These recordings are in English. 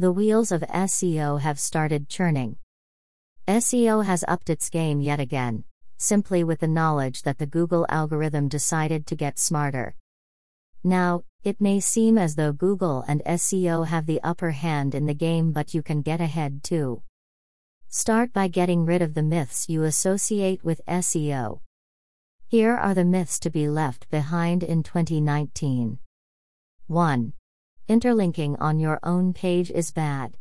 The wheels of SEO have started churning. SEO has upped its game yet again, simply with the knowledge that the Google algorithm decided to get smarter. Now, it may seem as though Google and SEO have the upper hand in the game, but you can get ahead too. Start by getting rid of the myths you associate with SEO. Here are the myths to be left behind in 2019. 1. Interlinking on your own page is bad.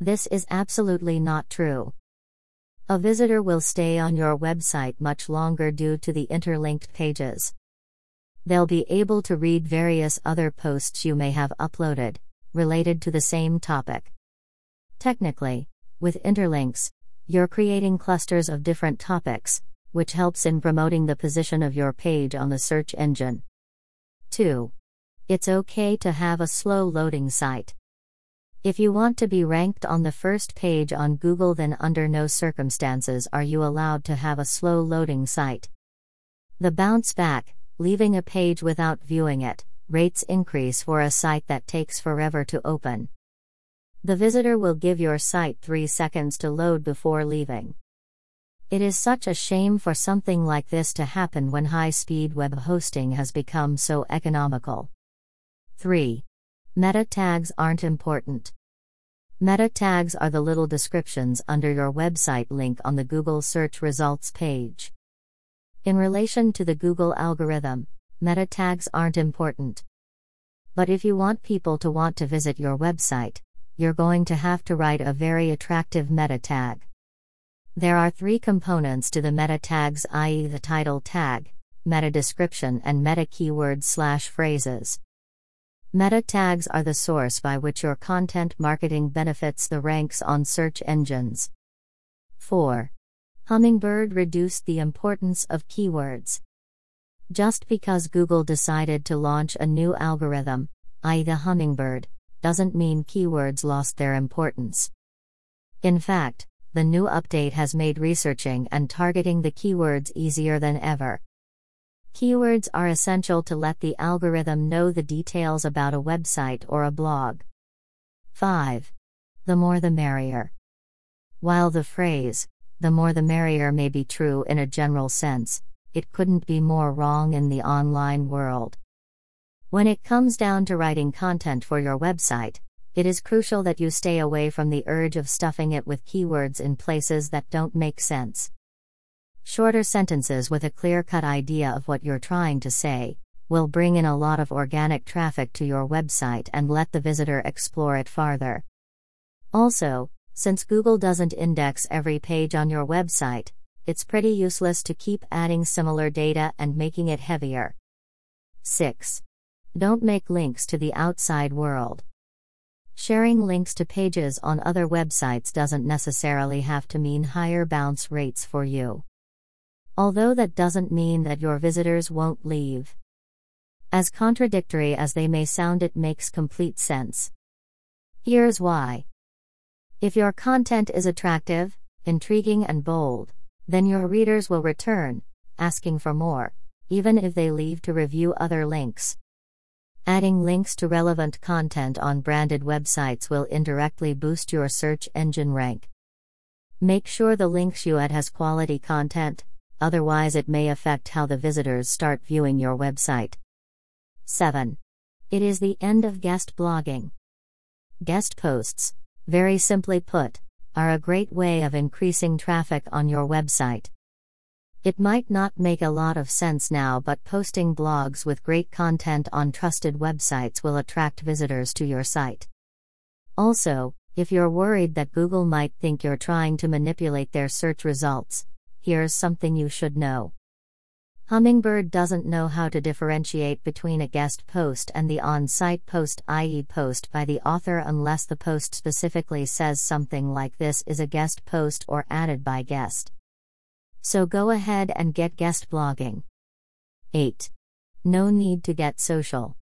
This is absolutely not true. A visitor will stay on your website much longer due to the interlinked pages. They'll be able to read various other posts you may have uploaded, related to the same topic. Technically, with interlinks, you're creating clusters of different topics, which helps in promoting the position of your page on the search engine. 2. It's okay to have a slow loading site. If you want to be ranked on the first page on Google, then under no circumstances are you allowed to have a slow loading site. The bounce back, leaving a page without viewing it, rates increase for a site that takes forever to open. The visitor will give your site 3 seconds to load before leaving. It is such a shame for something like this to happen when high speed web hosting has become so economical. 3. Meta tags aren't important. Meta tags are the little descriptions under your website link on the Google search results page. In relation to the Google algorithm, meta tags aren't important. But if you want people to want to visit your website, you're going to have to write a very attractive meta tag. There are three components to the meta tags, i.e., the title tag, meta description, and meta keywords slash phrases. Meta tags are the source by which your content marketing benefits the ranks on search engines. 4. Hummingbird reduced the importance of keywords. Just because Google decided to launch a new algorithm, i.e., the Hummingbird, doesn't mean keywords lost their importance. In fact, the new update has made researching and targeting the keywords easier than ever. Keywords are essential to let the algorithm know the details about a website or a blog. 5. The more the merrier. While the phrase, the more the merrier may be true in a general sense, it couldn't be more wrong in the online world. When it comes down to writing content for your website, it is crucial that you stay away from the urge of stuffing it with keywords in places that don't make sense. Shorter sentences with a clear cut idea of what you're trying to say will bring in a lot of organic traffic to your website and let the visitor explore it farther. Also, since Google doesn't index every page on your website, it's pretty useless to keep adding similar data and making it heavier. 6. Don't make links to the outside world. Sharing links to pages on other websites doesn't necessarily have to mean higher bounce rates for you although that doesn't mean that your visitors won't leave. As contradictory as they may sound, it makes complete sense. Here's why. If your content is attractive, intriguing, and bold, then your readers will return, asking for more, even if they leave to review other links. Adding links to relevant content on branded websites will indirectly boost your search engine rank. Make sure the links you add has quality content, otherwise, it may affect how the visitors start viewing your website. 7. It is the end of guest blogging. Guest posts, very simply put, are a great way of increasing traffic on your website. It might not make a lot of sense now, but posting blogs with great content on trusted websites will attract visitors to your site. Also, if you're worried that Google might think you're trying to manipulate their search results, here's something you should know. Hummingbird doesn't know how to differentiate between a guest post and the on site post, i.e., post by the author, unless the post specifically says something like this is a guest post or added by guest. So go ahead and get guest blogging. 8. No need to get social.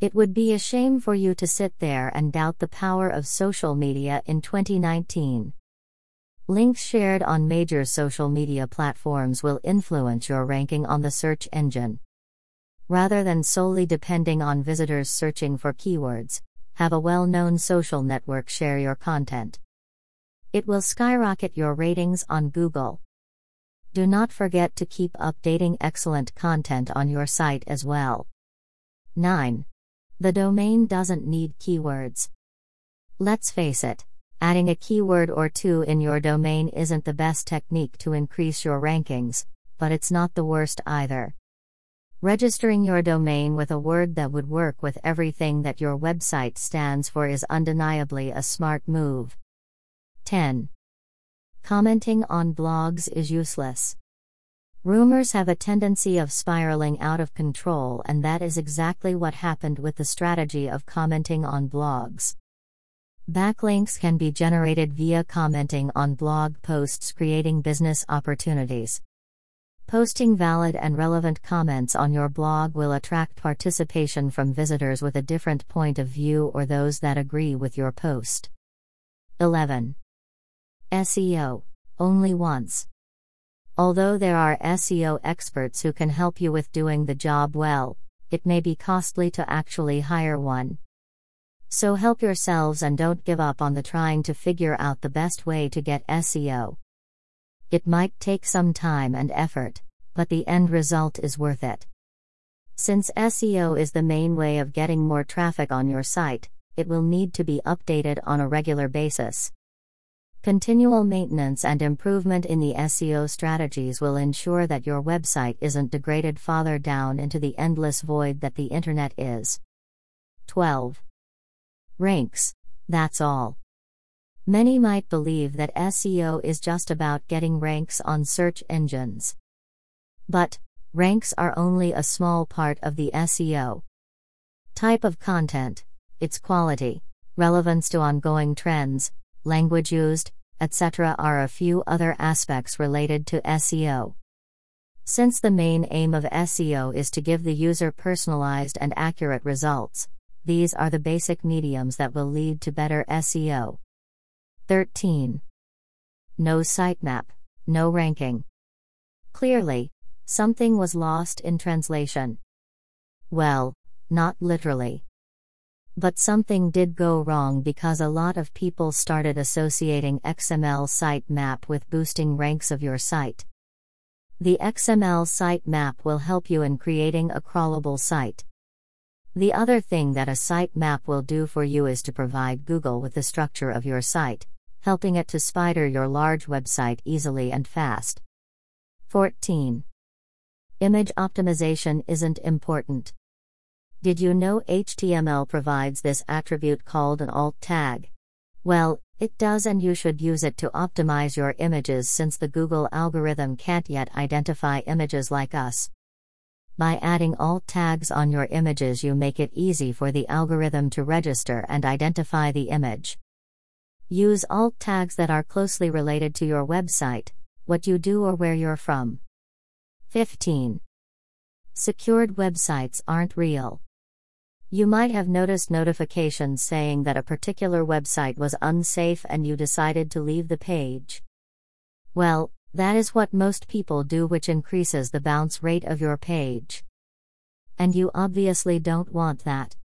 It would be a shame for you to sit there and doubt the power of social media in 2019. Links shared on major social media platforms will influence your ranking on the search engine. Rather than solely depending on visitors searching for keywords, Have a well known social network share your content. It will skyrocket your ratings on Google. Do not forget to keep updating excellent content on your site as well. 9. The domain doesn't need keywords. Let's face it, adding a keyword or two in your domain isn't the best technique to increase your rankings, but it's not the worst either. Registering your domain with a word that would work with everything that your website stands for is undeniably a smart move. 10. Commenting on blogs is useless. Rumors have a tendency of spiraling out of control, and that is exactly what happened with the strategy of commenting on blogs. Backlinks can be generated via commenting on blog posts, creating business opportunities. Posting valid and relevant comments on your blog will attract participation from visitors with a different point of view or those that agree with your post. 11. SEO. Only once. Although there are SEO experts who can help you with doing the job well, it may be costly to actually hire one. So help yourselves and don't give up on the trying to figure out the best way to get SEO. It might take some time and effort, but the end result is worth it. Since SEO is the main way of getting more traffic on your site, it will need to be updated on a regular basis. Continual maintenance and improvement in the SEO strategies will ensure that your website isn't degraded farther down into the endless void that the internet is. 12. Ranks. That's all. Many might believe that SEO is just about getting ranks on search engines. But, ranks are only a small part of the SEO. Type of content, its quality, relevance to ongoing trends, language used, etc. are a few other aspects related to SEO. Since the main aim of SEO is to give the user personalized and accurate results, these are the basic mediums that will lead to better SEO. 13. No sitemap, no ranking. Clearly, something was lost in translation. Well, not literally. But something did go wrong because a lot of people started associating XML sitemap with boosting ranks of your site. The XML sitemap will help you in creating a crawlable site. The other thing that a sitemap will do for you is to provide Google with the structure of your site, helping it to spider your large website easily and fast. 14. Image optimization isn't important. Did you know HTML provides this attribute called an alt tag? Well, it does, and you should use it to optimize your images since the Google algorithm can't yet identify images like us. By adding alt tags on your images, you make it easy for the algorithm to register and identify the image. Use alt tags that are closely related to your website, what you do, or where you're from. 15. Secured websites aren't real. You might have noticed notifications saying that a particular website was unsafe and you decided to leave the page. Well, that is what most people do, which increases the bounce rate of your page. And you obviously don't want that.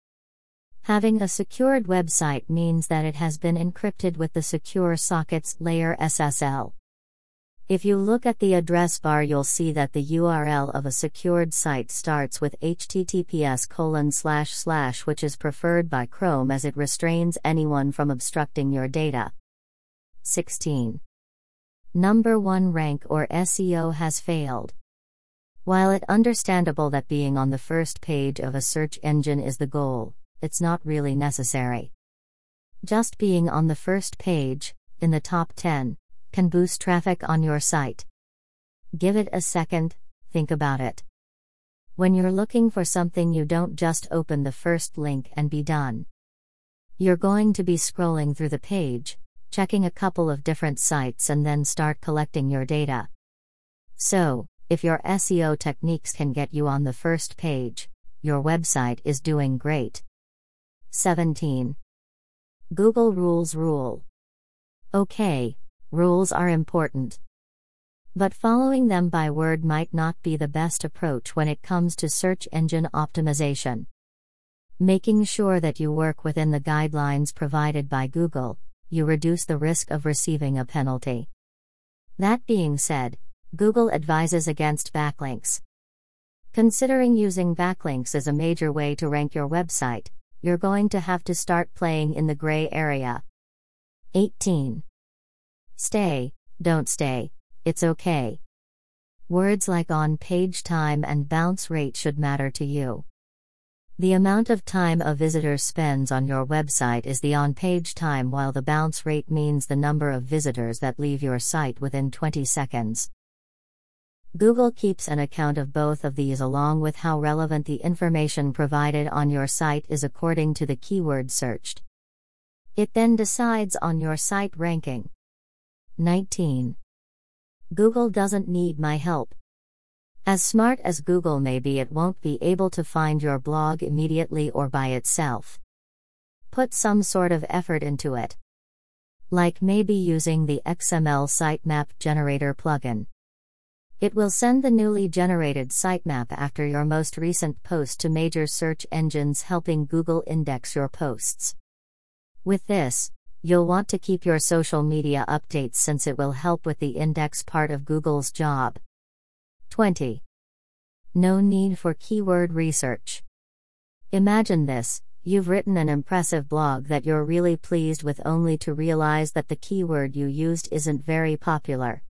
Having a secured website means that it has been encrypted with the Secure Sockets Layer SSL. If you look at the address bar, you'll see that the URL of a secured site starts with https colon slash slash, which is preferred by Chrome as it restrains anyone from obstructing your data. 16. Number 1 rank or SEO has failed. While it understandable that being on the first page of a search engine is the goal, it's not really necessary. Just being on the first page, in the top 10, can boost traffic on your site. Give it a second, think about it. When you're looking for something, you don't just open the first link and be done. You're going to be scrolling through the page, checking a couple of different sites, and then start collecting your data. So, if your SEO techniques can get you on the first page, your website is doing great. 17. Google Rules Rule. Okay, rules are important. But following them by word might not be the best approach when it comes to search engine optimization. Making sure that you work within the guidelines provided by Google, you reduce the risk of receiving a penalty. That being said, Google advises against backlinks. Considering using backlinks as a major way to rank your website, you're going to have to start playing in the gray area. 18. Stay, don't stay, it's okay. Words like on page time and bounce rate should matter to you. The amount of time a visitor spends on your website is the on page time, while the bounce rate means the number of visitors that leave your site within 20 seconds. Google keeps an account of both of these along with how relevant the information provided on your site is according to the keyword searched. It then decides on your site ranking. 19. Google doesn't need my help. As smart as Google may be, it won't be able to find your blog immediately or by itself. Put some sort of effort into it. Like maybe using the XML sitemap generator plugin. It will send the newly generated sitemap after your most recent post to major search engines, helping Google index your posts. With this, you'll want to keep your social media updates since it will help with the index part of Google's job. 20. No need for keyword research. Imagine this you've written an impressive blog that you're really pleased with, only to realize that the keyword you used isn't very popular.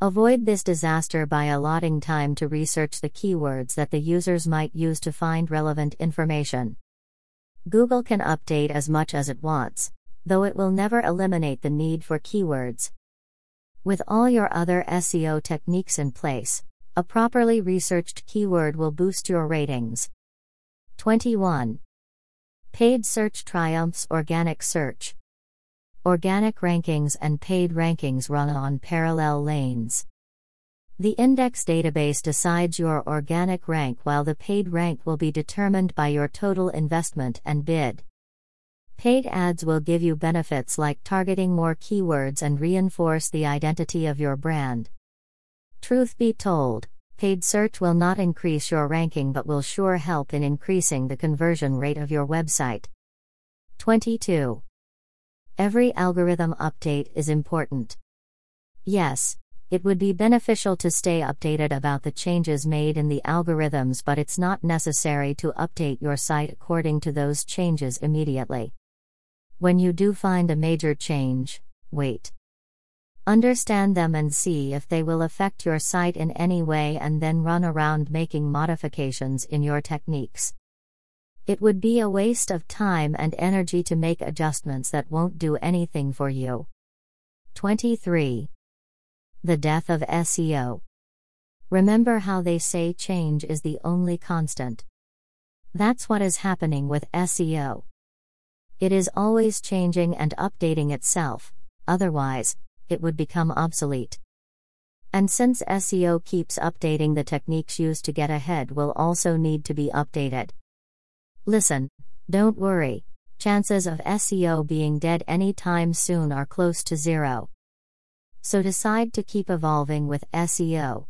Avoid this disaster by allotting time to research the keywords that the users might use to find relevant information. Google can update as much as it wants, though it will never eliminate the need for keywords. With all your other SEO techniques in place, a properly researched keyword will boost your ratings. 21. Paid search triumphs organic search. Organic rankings and paid rankings run on parallel lanes. The index database decides your organic rank while the paid rank will be determined by your total investment and bid. Paid ads will give you benefits like targeting more keywords and reinforce the identity of your brand. Truth be told, paid search will not increase your ranking but will sure help in increasing the conversion rate of your website. 22. Every algorithm update is important. Yes, it would be beneficial to stay updated about the changes made in the algorithms, but it's not necessary to update your site according to those changes immediately. When you do find a major change, wait. Understand them and see if they will affect your site in any way, and then run around making modifications in your techniques. It would be a waste of time and energy to make adjustments that won't do anything for you. 23. The death of SEO. Remember how they say change is the only constant. That's what is happening with SEO. It is always changing and updating itself, otherwise, it would become obsolete. And since SEO keeps updating, the techniques used to get ahead will also need to be updated. Listen, don't worry, chances of SEO being dead anytime soon are close to zero. So decide to keep evolving with SEO.